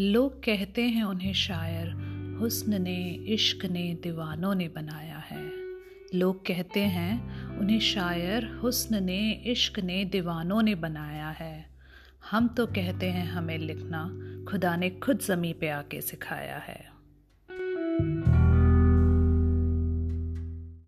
लोग कहते हैं उन्हें शायर, हुस्न ने, इश्क ने, दीवानों ने बनाया है। लोग कहते हैं उन्हें शायर, हुस्न ने, इश्क ने, दीवानों ने बनाया है। हम तो कहते हैं हमें लिखना खुदा ने खुद ज़मी पे आके सिखाया है।